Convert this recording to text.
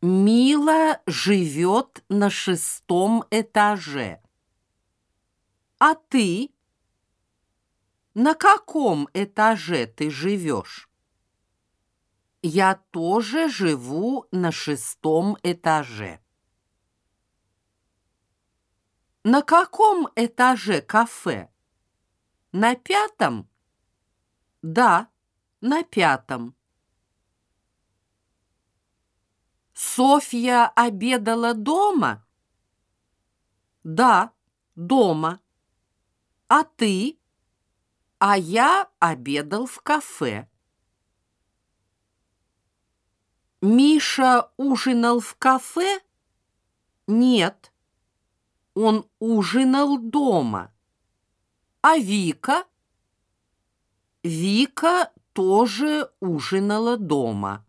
Мила живет на шестом этаже. А ты? На каком этаже ты живешь? Я тоже живу на шестом этаже. На каком этаже кафе? На пятом? Да, на пятом. Софья обедала дома? Да, дома. А ты? А я обедал в кафе. Миша ужинал в кафе? Нет. Он ужинал дома. А Вика? Вика тоже ужинала дома.